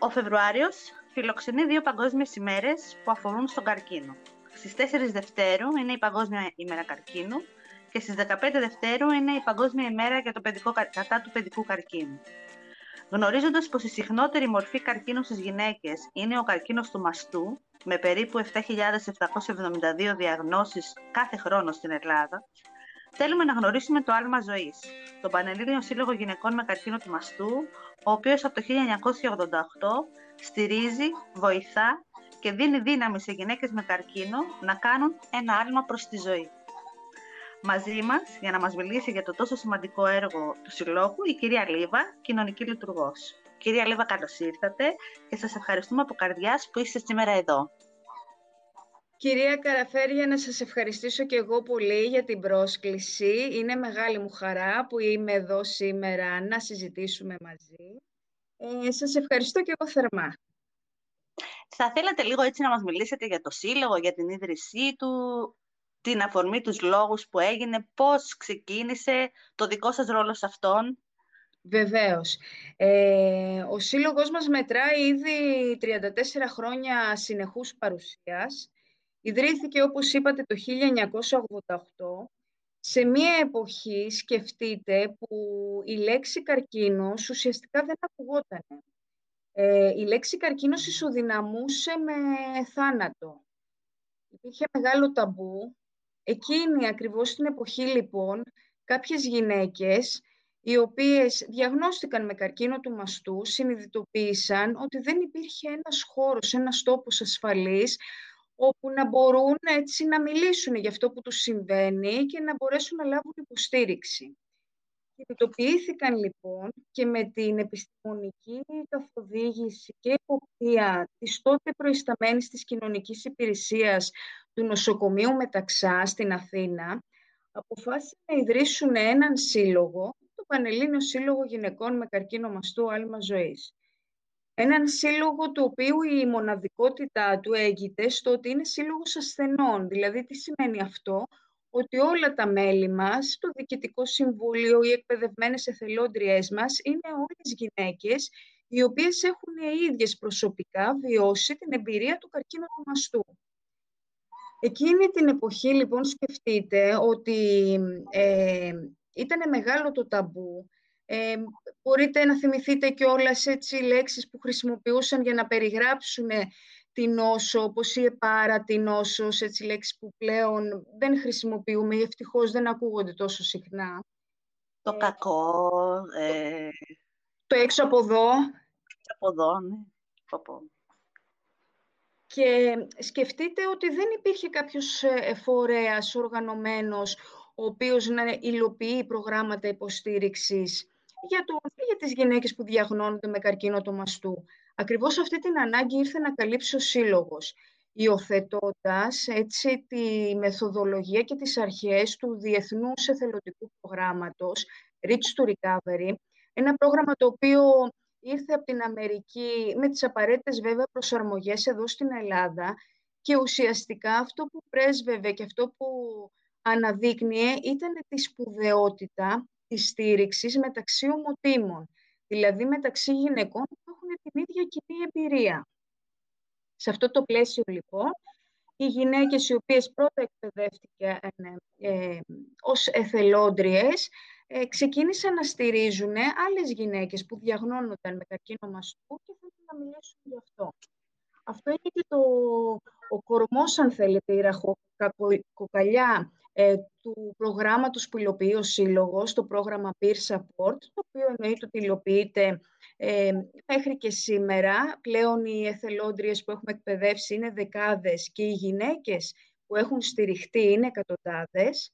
Ο Φεβρουάριος φιλοξενεί δύο παγκόσμιες ημέρες που αφορούν στον καρκίνο. Στις 4 Δευτέρου είναι η Παγκόσμια ημέρα καρκίνου και στις 15 Δευτέρου είναι η Παγκόσμια ημέρα για το παιδικό, κατά του παιδικού καρκίνου. Γνωρίζοντας πως η συχνότερη μορφή καρκίνου στις γυναίκες είναι ο καρκίνος του μαστού, με περίπου 7.772 διαγνώσεις κάθε χρόνο στην Ελλάδα, θέλουμε να γνωρίσουμε το άλμα ζωής, τον Πανελλήνιο Σύλλογο Γυναικών με Καρκίνο του Μαστού, ο οποίος από το 1988 στηρίζει, βοηθά και δίνει δύναμη σε γυναίκες με καρκίνο να κάνουν ένα άλμα προς τη ζωή. Μαζί μας, για να μας μιλήσει για το τόσο σημαντικό έργο του Συλλόγου, η κυρία Λίβα, κοινωνική λειτουργός. Κυρία Λίβα, καλώς ήρθατε και σας ευχαριστούμε από καρδιάς που είστε σήμερα εδώ. Κυρία Καραφέρια, να σας ευχαριστήσω και εγώ πολύ για την πρόσκληση. Είναι μεγάλη μου χαρά που είμαι εδώ σήμερα να συζητήσουμε μαζί. Ε, σας ευχαριστώ και εγώ θερμά. Θα θέλατε λίγο έτσι να μας μιλήσετε για το Σύλλογο, για την ίδρυσή του, την αφορμή, τους λόγους που έγινε, πώς ξεκίνησε το δικό σας ρόλο σε αυτόν; Βεβαίως. Ε, ο Σύλλογος μας μετράει ήδη 34 χρόνια συνεχούς παρουσίας. Ιδρύθηκε, όπως είπατε, το 1988, σε μία εποχή, σκεφτείτε, που η λέξη καρκίνος ουσιαστικά δεν ακουγόταν. Ε, η λέξη καρκίνος ισοδυναμούσε με θάνατο. Υπήρχε μεγάλο ταμπού. Εκείνη ακριβώς την εποχή, λοιπόν, κάποιες γυναίκες οι οποίες διαγνώστηκαν με καρκίνο του μαστού, συνειδητοποίησαν ότι δεν υπήρχε ένας χώρος, ένας τόπος ασφαλής, όπου να μπορούν έτσι να μιλήσουν για αυτό που τους συμβαίνει και να μπορέσουν να λάβουν υποστήριξη. Κινητοποιήθηκαν λοιπόν και με την επιστημονική καθοδήγηση και υποπτία της τότε προϊσταμένης της κοινωνικής υπηρεσίας του νοσοκομείου Μεταξά στην Αθήνα, αποφάσισαν να ιδρύσουν έναν σύλλογο, το Πανελλήνιο Σύλλογο Γυναικών με Καρκίνο Μαστού Άλμα Ζωής. Έναν σύλλογο του οποίου η μοναδικότητά του έγκυται στο ότι είναι σύλλογος ασθενών. Δηλαδή, τι σημαίνει αυτό, ότι όλα τα μέλη μας, το Διοικητικό Συμβούλιο, οι εκπαιδευμένες εθελόντριές μας, είναι όλες γυναίκες οι οποίες έχουν οι ίδιες προσωπικά βιώσει την εμπειρία του καρκίνου του μαστού. Εκείνη την εποχή, λοιπόν, σκεφτείτε ότι ε, ήταν μεγάλο το ταμπού. Ε, μπορείτε να θυμηθείτε και όλες έτσι λέξεις που χρησιμοποιούσαν για να περιγράψουν την νόσο, όπως η επάρα την νόσο, έτσι λέξεις που πλέον δεν χρησιμοποιούμε ή ευτυχώς δεν ακούγονται τόσο συχνά. Το κακό. Ε... Το έξω από εδώ. Έξω από εδώ, ναι. Και σκεφτείτε ότι δεν υπήρχε κάποιος ε, φορέας οργανωμένος ο οποίος να υλοποιεί προγράμματα υποστήριξης για, το, για τις γυναίκες που διαγνώνονται με καρκίνο του μαστού. Ακριβώς αυτή την ανάγκη ήρθε να καλύψει ο Σύλλογος, υιοθετώντας έτσι τη μεθοδολογία και τις αρχές του Διεθνούς Εθελοντικού Προγράμματος, Reach to Recovery, ένα πρόγραμμα το οποίο ήρθε από την Αμερική με τις απαραίτητες βέβαια προσαρμογές εδώ στην Ελλάδα και ουσιαστικά αυτό που πρέσβευε και αυτό που αναδείκνυε ήταν τη σπουδαιότητα της στήριξης μεταξύ ομοτήμων, δηλαδή μεταξύ γυναικών που έχουν την ίδια κοινή εμπειρία. Σε αυτό το πλαίσιο, λοιπόν, οι γυναίκες οι οποίες πρώτα εκπαιδεύτηκαν ε, ε, ως εθελόντριες ε, ξεκίνησαν να στηρίζουν άλλες γυναίκες που διαγνώνονταν με καρκίνο μαστού και θέλουν να μιλήσουν γι' αυτό. Αυτό είναι και το, ο κορμός, αν θέλετε, η ραχοκοκαλιά ε, του προγράμματος που υλοποιεί ο Σύλλογος, το πρόγραμμα Peer Support, το οποίο εννοείται ότι υλοποιείται ε, μέχρι και σήμερα. Πλέον οι εθελόντριες που έχουμε εκπαιδεύσει είναι δεκάδες και οι γυναίκες που έχουν στηριχτεί είναι εκατοντάδες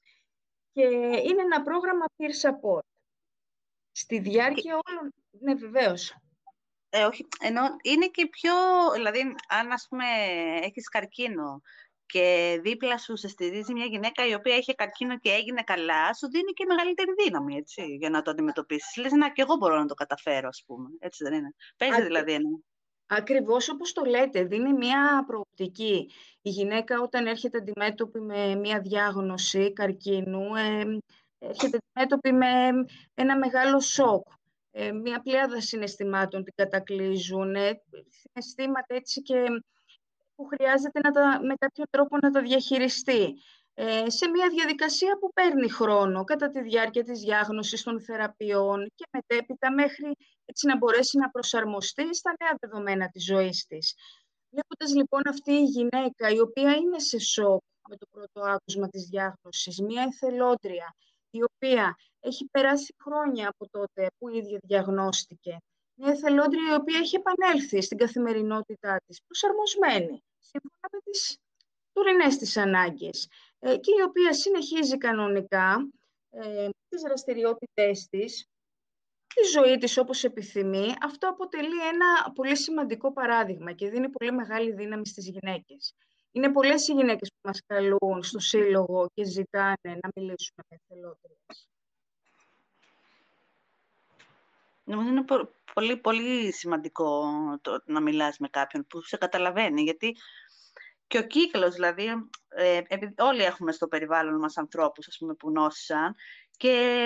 και είναι ένα πρόγραμμα peer support. Στη διάρκεια όλων... Ναι, βεβαίως. Ε, όχι, ενώ είναι και πιο... Δηλαδή, αν ας πούμε έχεις καρκίνο και δίπλα σου σε στηρίζει μια γυναίκα η οποία είχε καρκίνο και έγινε καλά, σου δίνει και μεγαλύτερη δύναμη, έτσι, για να το αντιμετωπίσεις. Λες, να, και εγώ μπορώ να το καταφέρω, ας πούμε. Έτσι δεν είναι. Παίζει δηλαδή ένα. Ακριβώς όπως το λέτε, δίνει μια προοπτική. Η γυναίκα όταν έρχεται αντιμέτωπη με μια διάγνωση καρκίνου, ε, έρχεται αντιμέτωπη με ένα μεγάλο σοκ. ε, μια πλειάδα συναισθημάτων την κατακλείζουν, ε, συναισθήματα έτσι και που χρειάζεται να τα, με κάποιο τρόπο να τα διαχειριστεί. Ε, σε μια διαδικασία που παίρνει χρόνο κατά τη διάρκεια της διάγνωσης των θεραπείων και μετέπειτα μέχρι έτσι να μπορέσει να προσαρμοστεί στα νέα δεδομένα της ζωής της. Βλέποντας λοιπόν αυτή η γυναίκα η οποία είναι σε σοκ με το πρώτο άκουσμα της διάγνωσης, μια εθελόντρια η οποία έχει περάσει χρόνια από τότε που η ίδια διαγνώστηκε, μια εθελόντρια η οποία έχει επανέλθει στην καθημερινότητά της, προσαρμοσμένη, σύμφωνα με τις τωρινές της ανάγκες ε, και η οποία συνεχίζει κανονικά ε, τις δραστηριότητές της, τη ζωή της όπως επιθυμεί, αυτό αποτελεί ένα πολύ σημαντικό παράδειγμα και δίνει πολύ μεγάλη δύναμη στις γυναίκες. Είναι πολλές οι γυναίκες που μας καλούν στο σύλλογο και ζητάνε να μιλήσουμε με εθελότητες. Νομίζω είναι πολύ, πολύ σημαντικό το, να μιλάς με κάποιον που σε καταλαβαίνει, γιατί και ο κύκλος, δηλαδή, ε, όλοι έχουμε στο περιβάλλον μας ανθρώπους, ας πούμε, που νόσησαν και,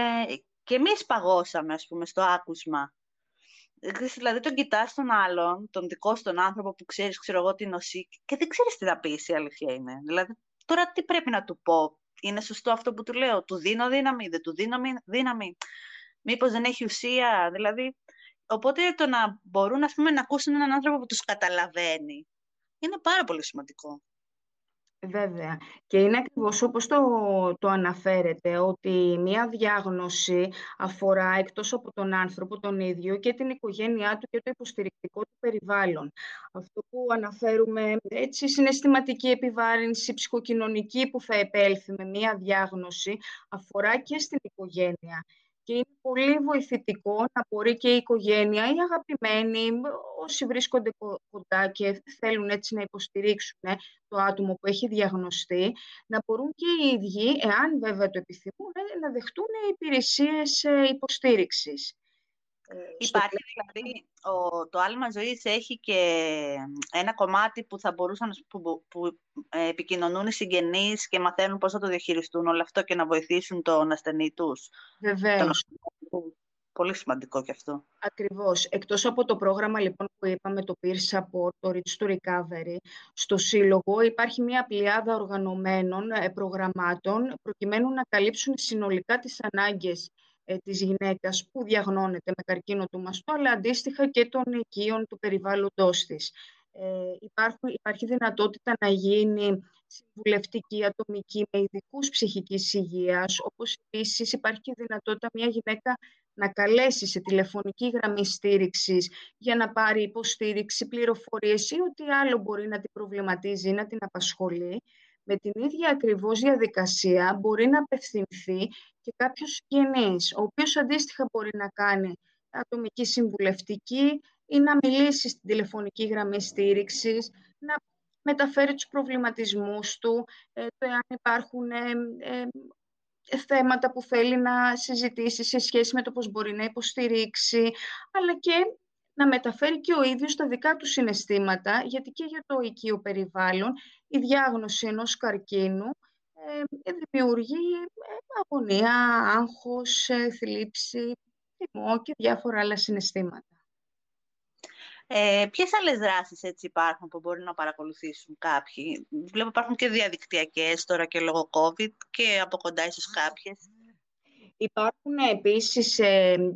και εμείς παγώσαμε, ας πούμε, στο άκουσμα. Δηλαδή, τον κοιτάς τον άλλον, τον δικό στον άνθρωπο που ξέρεις, ξέρω εγώ, τι νοσεί και δεν ξέρεις τι θα πεις, η αλήθεια είναι. Δηλαδή, τώρα τι πρέπει να του πω; Είναι σωστό αυτό που του λέω; Του δίνω δύναμη, δεν του δίνω δύναμη. Μήπως δεν έχει ουσία; Δηλαδή, οπότε το να μπορούν, ας πούμε, να ακούσουν έναν άνθρωπο που τους καταλαβαίνει είναι πάρα πολύ σημαντικό. Βέβαια. Και είναι ακριβώς όπως το, το αναφέρετε, ότι μία διάγνωση αφορά εκτός από τον άνθρωπο τον ίδιο και την οικογένειά του και το υποστηρικτικό του περιβάλλον. Αυτό που αναφέρουμε, έτσι, συναισθηματική επιβάρυνση, ψυχοκοινωνική που θα επέλθει με μία διάγνωση, αφορά και στην οικογένεια και είναι πολύ βοηθητικό να μπορεί και η οικογένεια, οι αγαπημένοι, όσοι βρίσκονται κοντά και θέλουν έτσι να υποστηρίξουν ε, το άτομο που έχει διαγνωστεί, να μπορούν και οι ίδιοι, εάν βέβαια το επιθυμούν, ε, να δεχτούν υπηρεσίες ε, υποστήριξης. Υπάρχει δηλαδή, ο, το άλμα ζωής έχει και ένα κομμάτι που θα μπορούσαν που, που επικοινωνούν οι συγγενείς και μαθαίνουν πώς θα το διαχειριστούν όλο αυτό και να βοηθήσουν τον ασθενή τους. Βεβαίως. Πολύ σημαντικό και αυτό. Ακριβώς. Εκτός από το πρόγραμμα λοιπόν που είπαμε, το Peer Support, το Reach to Recovery, στο Σύλλογο υπάρχει μια πλειάδα οργανωμένων ε, προγραμμάτων προκειμένου να καλύψουν συνολικά τις ανάγκες ε, της γυναίκας που διαγνώνεται με καρκίνο του μαστού, αλλά αντίστοιχα και των οικείων του περιβάλλοντός της. Ε, υπάρχει, υπάρχει δυνατότητα να γίνει συμβουλευτική ατομική με ειδικούς ψυχικής υγείας, όπως επίσης υπάρχει και δυνατότητα μια γυναίκα να καλέσει σε τηλεφωνική γραμμή στήριξης για να πάρει υποστήριξη, πληροφορίες ή ό,τι άλλο μπορεί να την προβληματίζει ή να την απασχολεί. Με την ίδια ακριβώς διαδικασία μπορεί να απευθυνθεί και κάποιος γενής, ο οποίος αντίστοιχα μπορεί να κάνει ατομική συμβουλευτική ή να μιλήσει στην τηλεφωνική γραμμή στήριξης, να μεταφέρει τους προβληματισμούς του, ε, το εάν υπάρχουν ε, ε, θέματα που θέλει να συζητήσει σε σχέση με το πώς μπορεί να υποστηρίξει, αλλά και να μεταφέρει και ο ίδιος τα δικά του συναισθήματα, γιατί και για το οικείο περιβάλλον η διάγνωση ενός καρκίνου ε, δημιουργεί ε, αγωνία, άγχος, ε, θλίψη, θυμό και διάφορα άλλα συναισθήματα. Ε, Ποιες άλλες δράσεις έτσι υπάρχουν που μπορεί να παρακολουθήσουν κάποιοι; Βλέπω υπάρχουν και διαδικτυακές τώρα και λόγω COVID και από κοντά ίσως κάποιες. Υπάρχουν επίσης ε,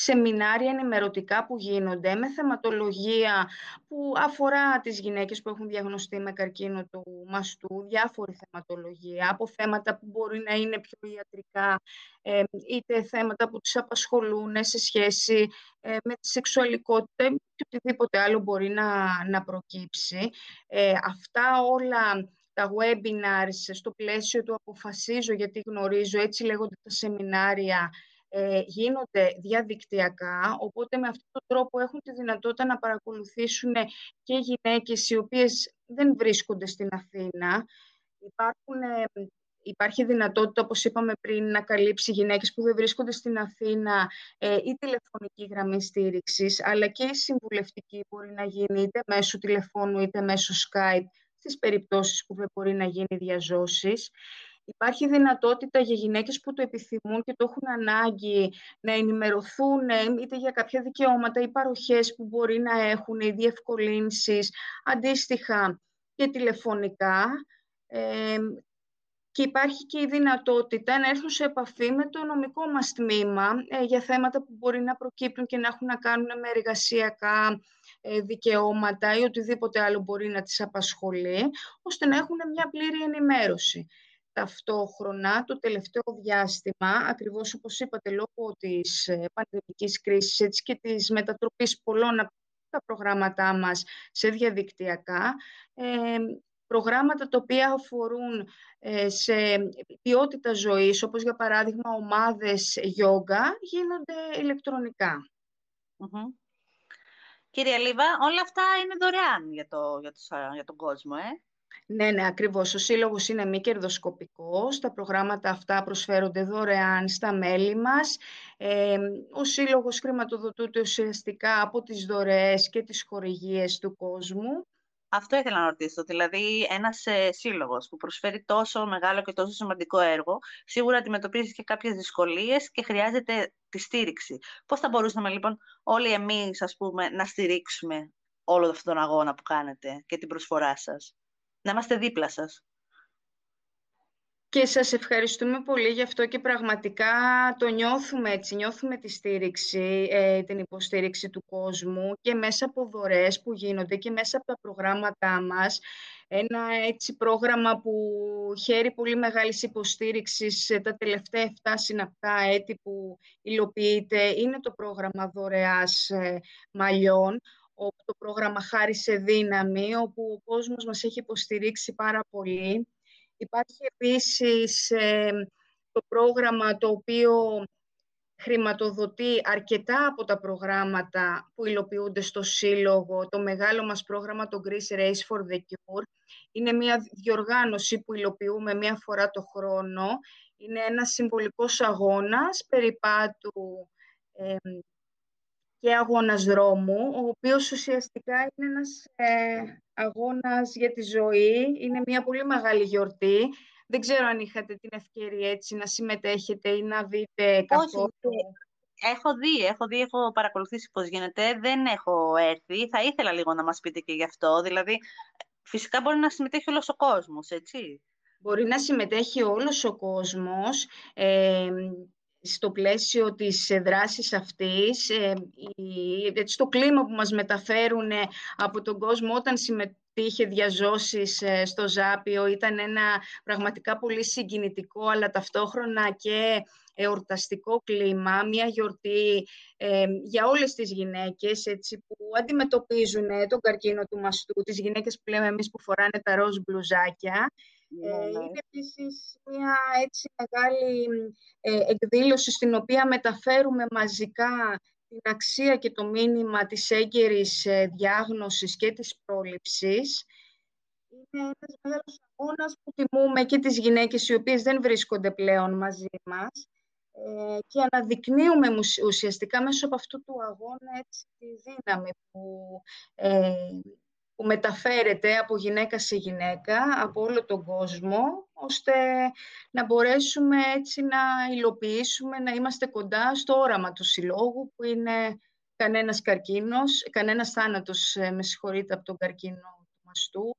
σεμινάρια ενημερωτικά που γίνονται με θεματολογία που αφορά τις γυναίκες που έχουν διαγνωστεί με καρκίνο του μαστού, διάφορη θεματολογία, από θέματα που μπορεί να είναι πιο ιατρικά, ε, είτε θέματα που τις απασχολούν σε σχέση ε, με τη σεξουαλικότητα και οτιδήποτε άλλο μπορεί να, να προκύψει. Ε, αυτά όλα τα webinars στο πλαίσιο του αποφασίζω γιατί γνωρίζω, έτσι λέγονται τα σεμινάρια, ε, γίνονται διαδικτυακά, οπότε με αυτόν τον τρόπο έχουν τη δυνατότητα να παρακολουθήσουν και γυναίκες οι οποίες δεν βρίσκονται στην Αθήνα. Υπάρχουν, ε, υπάρχει δυνατότητα, όπως είπαμε πριν, να καλύψει γυναίκες που δεν βρίσκονται στην Αθήνα ε, ή τηλεφωνική γραμμή στήριξης, αλλά και η συμβουλευτική μπορεί να γίνει είτε μέσω τηλεφώνου είτε μέσω Skype, στις περιπτώσεις που δεν μπορεί να γίνει διαζώσεις. Υπάρχει δυνατότητα για γυναίκες που το επιθυμούν και το έχουν ανάγκη να ενημερωθούν είτε για κάποια δικαιώματα ή παροχές που μπορεί να έχουν, οι διευκολύνσεις, αντίστοιχα και τηλεφωνικά. Ε, και υπάρχει και η δυνατότητα να έρθουν σε επαφή με το νομικό μας τμήμα ε, για θέματα που μπορεί να προκύπτουν και να έχουν να κάνουν με εργασιακά ε, δικαιώματα ή οτιδήποτε άλλο μπορεί να τις απασχολεί, ώστε να έχουν μια πλήρη ενημέρωση. Ταυτόχρονα, το τελευταίο διάστημα, ακριβώς όπως είπατε, λόγω της ε, πανδημικής κρίσης έτσι και της μετατροπής πολλών από τα προγράμματά μας σε διαδικτυακά, προγράμματα τα οποία αφορούν ε, σε ποιότητα ζωής, όπως για παράδειγμα ομάδες γιόγκα, γίνονται ηλεκτρονικά. Κυρία Λίβα, όλα αυτά είναι δωρεάν για, το, για, το, για τον κόσμο, ε; Ναι, ναι, ακριβώς. Ο Σύλλογος είναι μη κερδοσκοπικός. Τα προγράμματα αυτά προσφέρονται δωρεάν στα μέλη μας. Ε, ο Σύλλογος χρηματοδοτούνται ουσιαστικά από τις δωρεές και τις χορηγίες του κόσμου. Αυτό ήθελα να ρωτήσω. Δηλαδή, ένας ε, σύλλογος που προσφέρει τόσο μεγάλο και τόσο σημαντικό έργο, σίγουρα αντιμετωπίζει και κάποιες δυσκολίες και χρειάζεται τη στήριξη. Πώς θα μπορούσαμε λοιπόν όλοι εμείς, ας πούμε, να στηρίξουμε όλο αυτόν τον αγώνα που κάνετε και την προσφορά σας, να είμαστε δίπλα σας. Και σας ευχαριστούμε πολύ γι' αυτό και πραγματικά το νιώθουμε έτσι, νιώθουμε τη στήριξη, ε, την υποστήριξη του κόσμου και μέσα από δωρεές που γίνονται και μέσα από τα προγράμματά μας. Ένα έτσι πρόγραμμα που χαίρει πολύ μεγάλης υποστήριξης σε τα τελευταία 7 συναπτά έτη που υλοποιείται είναι το πρόγραμμα δωρεάς ε, μαλλιών, το πρόγραμμα χάρη σε δύναμη, όπου ο κόσμος μας έχει υποστηρίξει πάρα πολύ. Υπάρχει επίσης ε, το πρόγραμμα το οποίο χρηματοδοτεί αρκετά από τα προγράμματα που υλοποιούνται στο Σύλλογο, το μεγάλο μας πρόγραμμα, το Greece Race for the Cure. Είναι μια διοργάνωση που υλοποιούμε μία φορά το χρόνο. Είναι ένας συμβολικός αγώνας περιπάτου ε, και αγώνας δρόμου, ο οποίος ουσιαστικά είναι ένας ε, αγώνας για τη ζωή. Είναι μια πολύ μεγάλη γιορτή. Δεν ξέρω αν είχατε την ευκαιρία έτσι να συμμετέχετε ή να δείτε καθόλου. Έχω δει, έχω δει, έχω παρακολουθήσει πώς γίνεται. Δεν έχω έρθει. Θα ήθελα λίγο να μας πείτε και γι' αυτό. Δηλαδή, φυσικά μπορεί να συμμετέχει όλος ο κόσμος, έτσι. Μπορεί να συμμετέχει όλος ο κόσμος. Ε, στο πλαίσιο της δράσης αυτής, ε, έτσι, το κλίμα που μας μεταφέρουν από τον κόσμο όταν συμμετείχε διαζώσεις ε, στο Ζάπιο ήταν ένα πραγματικά πολύ συγκινητικό αλλά ταυτόχρονα και εορταστικό κλίμα, μια γιορτή ε, για όλες τις γυναίκες έτσι, που αντιμετωπίζουν τον καρκίνο του μαστού, τις γυναίκες που λέμε εμείς που φοράνε τα ροζ μπλουζάκια ναι, ε, ναι. Είναι επίσης μια έτσι μεγάλη ε, εκδήλωση στην οποία μεταφέρουμε μαζικά την αξία και το μήνυμα της έγκαιρης ε, διάγνωσης και της πρόληψης. Είναι ένας μεγάλος αγώνας που τιμούμε και τις γυναίκες οι οποίες δεν βρίσκονται πλέον μαζί μας και αναδεικνύουμε ουσιαστικά μέσω από αυτού του αγώνα έτσι, τη δύναμη που που μεταφέρεται από γυναίκα σε γυναίκα, από όλο τον κόσμο, ώστε να μπορέσουμε έτσι να υλοποιήσουμε, να είμαστε κοντά στο όραμα του Συλλόγου, που είναι κανένας καρκίνος, κανένας θάνατος, ε, με συγχωρείτε, από τον καρκίνο του μαστού,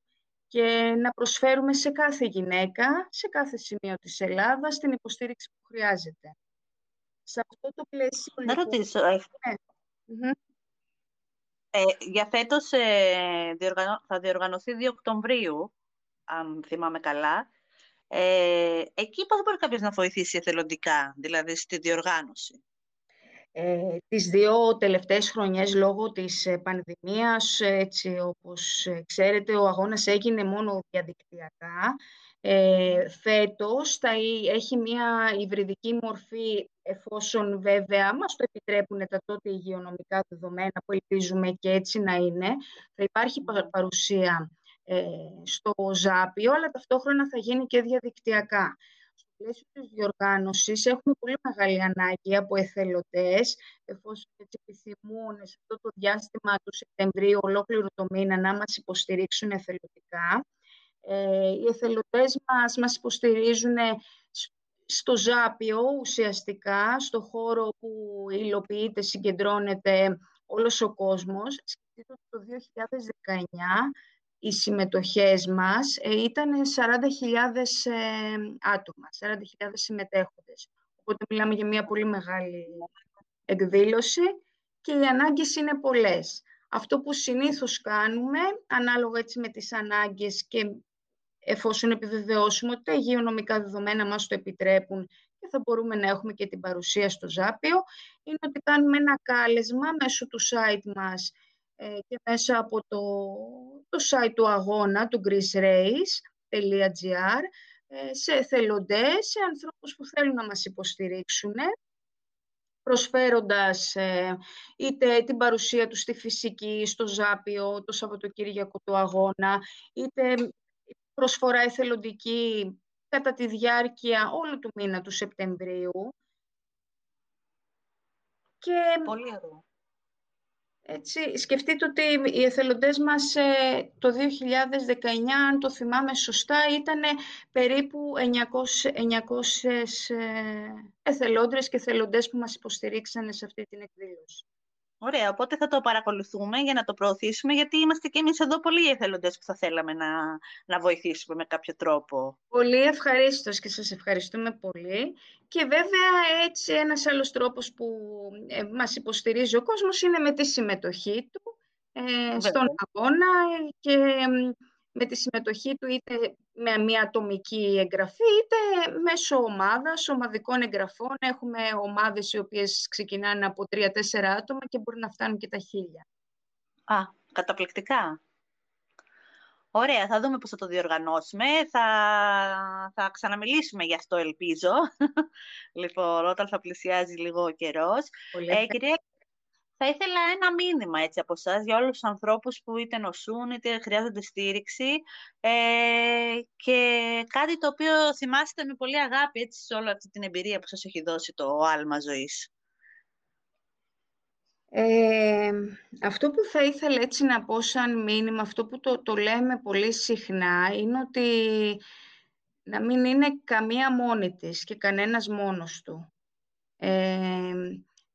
και να προσφέρουμε σε κάθε γυναίκα, σε κάθε σημείο της Ελλάδας, την υποστήριξη που χρειάζεται. Σε αυτό το πλαίσιο... Να λοιπόν, ρωτήσω, ε, ναι. Ε, για φέτος ε, θα διοργανωθεί 2 Οκτωβρίου, αν θυμάμαι καλά. Ε, εκεί πώς μπορεί κάποιος να βοηθήσει εθελοντικά, δηλαδή στη διοργάνωση; Ε, τις δύο τελευταίες χρονιές λόγω της ε, πανδημίας, έτσι όπως ξέρετε, ο αγώνας έγινε μόνο διαδικτυακά. Ε, φέτος θα έχει μια υβριδική μορφή εφόσον βέβαια μας το επιτρέπουν τα τότε υγειονομικά δεδομένα που ελπίζουμε και έτσι να είναι. Θα υπάρχει παρουσία ε, στο Ζάπιο, αλλά ταυτόχρονα θα γίνει και διαδικτυακά. Στο πλαίσιο της διοργάνωσης έχουμε πολύ μεγάλη ανάγκη από εθελοντές, εφόσον έτσι επιθυμούν σε αυτό το διάστημα του Σεπτεμβρίου ολόκληρο το μήνα να μας υποστηρίξουν εθελοντικά. Ε, οι εθελοντές μας μας υποστηρίζουν στο Ζάπιο ουσιαστικά, στο χώρο που υλοποιείται, συγκεντρώνεται όλος ο κόσμος. Σκεφτείτε το 2019 οι συμμετοχές μας ε, ήταν 40.000 ε, άτομα, 40.000 συμμετέχοντες. Οπότε μιλάμε για μια πολύ μεγάλη εκδήλωση και οι ανάγκες είναι πολλές. Αυτό που συνήθως κάνουμε, ανάλογα έτσι με τις ανάγκες και εφόσον επιβεβαιώσουμε ότι τα υγειονομικά δεδομένα μας το επιτρέπουν και θα μπορούμε να έχουμε και την παρουσία στο Ζάπιο, είναι ότι κάνουμε ένα κάλεσμα μέσω του site μας ε, και μέσα από το, το site του αγώνα, του greecerace.gr, ε, σε εθελοντές, σε ανθρώπους που θέλουν να μας υποστηρίξουν, προσφέροντας ε, είτε την παρουσία τους στη φυσική, στο Ζάπιο, το Σαββατοκύριακο του αγώνα, είτε προσφορά εθελοντική κατά τη διάρκεια όλου του μήνα του Σεπτεμβρίου. Και... Πολύ ωραίο. Έτσι, σκεφτείτε ότι οι εθελοντές μας ε, το 2019, αν το θυμάμαι σωστά, ήταν περίπου 900, 900 ε, εθελόντρες και εθελοντές που μας υποστηρίξανε σε αυτή την εκδήλωση. Ωραία, οπότε θα το παρακολουθούμε για να το προωθήσουμε, γιατί είμαστε και εμείς εδώ πολλοί εθελοντές που θα θέλαμε να, να βοηθήσουμε με κάποιο τρόπο. Πολύ ευχαρίστως και σας ευχαριστούμε πολύ. Και βέβαια έτσι ένας άλλος τρόπος που ε, μας υποστηρίζει ο κόσμος είναι με τη συμμετοχή του ε, στον αγώνα και με τη συμμετοχή του είτε με μια ατομική εγγραφή, είτε μέσω ομάδας, ομαδικών εγγραφών. Έχουμε ομάδες οι οποίες ξεκινάνε από τρία-τέσσερα άτομα και μπορεί να φτάνουν και τα χίλια. Α, καταπληκτικά. Ωραία, θα δούμε πώς θα το διοργανώσουμε. Θα, θα ξαναμιλήσουμε γι' αυτό, ελπίζω. λοιπόν, όταν θα πλησιάζει λίγο ο καιρός. Ε, κυρία θα ήθελα ένα μήνυμα έτσι από εσάς για όλους τους ανθρώπους που είτε νοσούν είτε χρειάζονται στήριξη ε, και κάτι το οποίο θυμάστε με πολύ αγάπη έτσι, σε όλη αυτή την εμπειρία που σας έχει δώσει το άλμα ζωής. Ε, αυτό που θα ήθελα έτσι να πω σαν μήνυμα, αυτό που το, το λέμε πολύ συχνά, είναι ότι να μην είναι καμία μόνη της και κανένας μόνος του. Ε,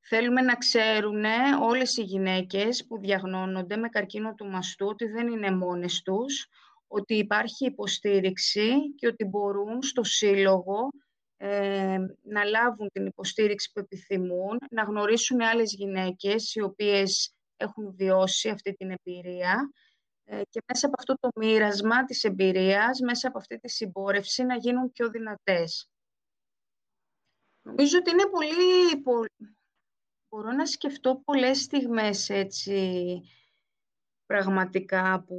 Θέλουμε να ξέρουν όλες οι γυναίκες που διαγνώνονται με καρκίνο του μαστού ότι δεν είναι μόνες τους, ότι υπάρχει υποστήριξη και ότι μπορούν στο σύλλογο ε, να λάβουν την υποστήριξη που επιθυμούν, να γνωρίσουν άλλες γυναίκες οι οποίες έχουν βιώσει αυτή την εμπειρία ε, και μέσα από αυτό το μοίρασμα της εμπειρίας, μέσα από αυτή τη συμπόρευση να γίνουν πιο δυνατές. Νομίζω ότι είναι πολύ, πολύ μπορώ να σκεφτώ πολλές στιγμές έτσι πραγματικά που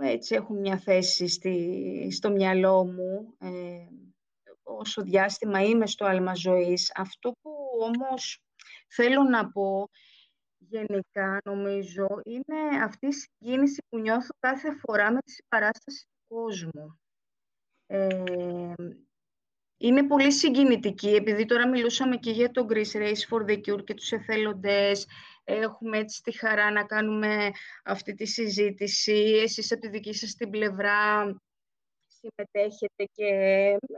έτσι έχουν μια θέση στη, στο μυαλό μου ε, όσο διάστημα είμαι στο άλμα ζωής. Αυτό που όμως θέλω να πω γενικά νομίζω είναι αυτή η συγκίνηση που νιώθω κάθε φορά με τη συμπαράσταση του κόσμου. Ε, είναι πολύ συγκινητική, επειδή τώρα μιλούσαμε και για το Greece Race for the Cure και τους εθελοντές. Έχουμε έτσι τη χαρά να κάνουμε αυτή τη συζήτηση. Εσείς από τη δική σας την πλευρά συμμετέχετε και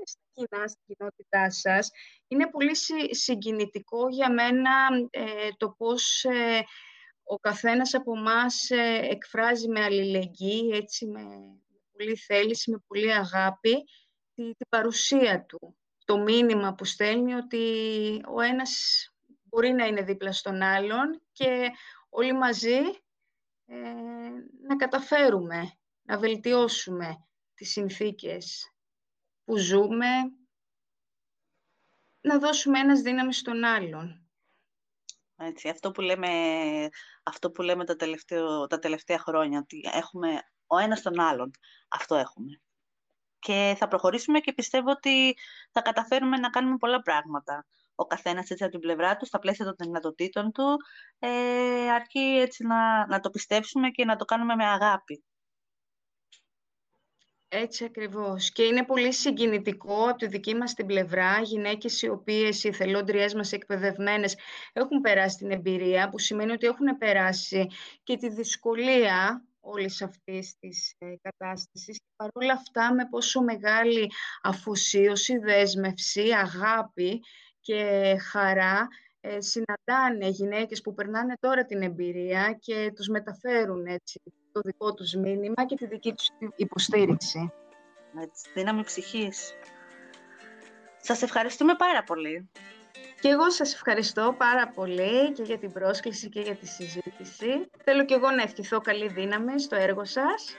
στα κοινά, στην κοινότητά σας. Είναι πολύ συγκινητικό για μένα ε, το πώς ε, ο καθένας από εμάς ε, εκφράζει με αλληλεγγύη, έτσι, με πολύ θέληση, με πολύ αγάπη την παρουσία του. Το μήνυμα που στέλνει ότι ο ένας μπορεί να είναι δίπλα στον άλλον και όλοι μαζί ε, να καταφέρουμε, να βελτιώσουμε τις συνθήκες που ζούμε, να δώσουμε ένας δύναμη στον άλλον. Έτσι, αυτό που λέμε, αυτό που λέμε τα, τα τελευταία χρόνια, ότι έχουμε ο ένας τον άλλον. Αυτό έχουμε και θα προχωρήσουμε και πιστεύω ότι θα καταφέρουμε να κάνουμε πολλά πράγματα. Ο καθένας έτσι από την πλευρά του, στα πλαίσια των δυνατοτήτων του, ε, αρκεί έτσι να, να το πιστέψουμε και να το κάνουμε με αγάπη. Έτσι ακριβώς. Και είναι πολύ συγκινητικό από τη δική μας την πλευρά, γυναίκες οι οποίες οι εθελόντριές μας εκπαιδευμένες έχουν περάσει την εμπειρία, που σημαίνει ότι έχουν περάσει και τη δυσκολία όλης αυτής της ε, κατάστασης και παρόλα αυτά με πόσο μεγάλη αφοσίωση, δέσμευση, αγάπη και χαρά ε, συναντάνε γυναίκες που περνάνε τώρα την εμπειρία και τους μεταφέρουν έτσι το δικό τους μήνυμα και τη δική τους υποστήριξη. Έτσι, δύναμη ψυχής. Σας ευχαριστούμε πάρα πολύ. Και εγώ σας ευχαριστώ πάρα πολύ και για την πρόσκληση και για τη συζήτηση. Θέλω και εγώ να ευχηθώ καλή δύναμη στο έργο σας.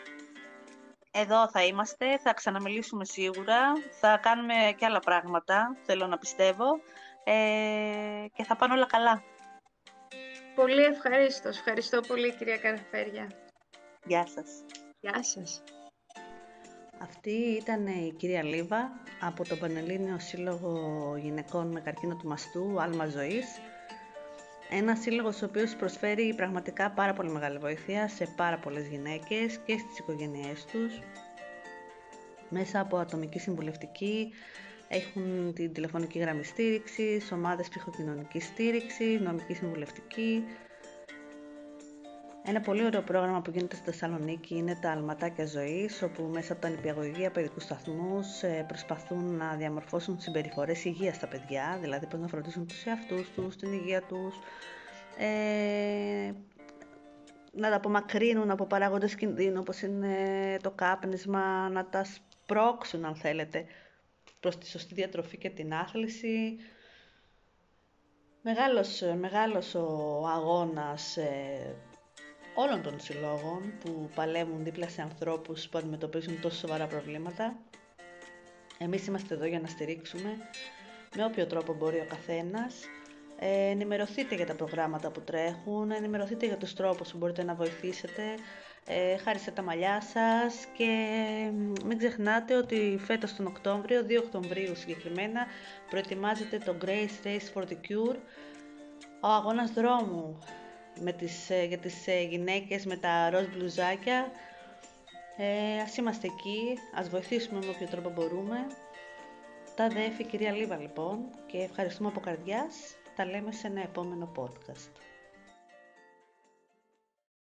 Εδώ θα είμαστε, θα ξαναμιλήσουμε σίγουρα, θα κάνουμε και άλλα πράγματα, θέλω να πιστεύω, ε, και θα πάνε όλα καλά. Πολύ ευχαριστώ. Ευχαριστώ πολύ κυρία Καραφέρια. Γεια σας. Γεια σας. Αυτή ήταν η κυρία Λίβα από το Πανελλήνιο Σύλλογο Γυναικών με Καρκίνο του Μαστού, Άλμα Ζωής. Ένας σύλλογος ο οποίος προσφέρει πραγματικά πάρα πολύ μεγάλη βοήθεια σε πάρα πολλές γυναίκες και στις οικογένειές τους. Μέσα από ατομική συμβουλευτική, έχουν την τηλεφωνική γραμμή στήριξης, ομάδες ψυχοκοινωνικής στήριξης, νομική συμβουλευτική, ένα πολύ ωραίο πρόγραμμα που γίνεται στη Θεσσαλονίκη είναι τα Αλματάκια Ζωής, όπου μέσα από τα νηπιαγωγεία παιδικού σταθμού ε, προσπαθούν να διαμορφώσουν συμπεριφορές υγείας στα παιδιά, δηλαδή πώς να φροντίσουν τους εαυτούς τους, την υγεία τους, ε, να τα απομακρύνουν από παράγοντες κινδύνου όπως είναι το κάπνισμα, να τα σπρώξουν αν θέλετε προς τη σωστή διατροφή και την άθληση. Μεγάλος, μεγάλος ο αγώνας ε, όλων των συλλόγων που παλεύουν δίπλα σε ανθρώπους που αντιμετωπίζουν τόσο σοβαρά προβλήματα. Εμείς είμαστε εδώ για να στηρίξουμε με όποιο τρόπο μπορεί ο καθένας. Ε, ενημερωθείτε για τα προγράμματα που τρέχουν, ενημερωθείτε για τους τρόπους που μπορείτε να βοηθήσετε, ε, χάριστε τα μαλλιά σας και μην ξεχνάτε ότι φέτος τον Οκτώβριο, 2 Οκτωβρίου συγκεκριμένα, προετοιμάζεται το Grace Race for the Cure, ο αγώνας δρόμου με τις, ε, για τις ε, γυναίκες με τα ροζ μπλουζάκια. Ε, ας είμαστε εκεί, ας βοηθήσουμε με όποιο τρόπο μπορούμε. Τα δέφη κυρία Λίβα λοιπόν και ευχαριστούμε από καρδιάς. Τα λέμε σε ένα επόμενο podcast.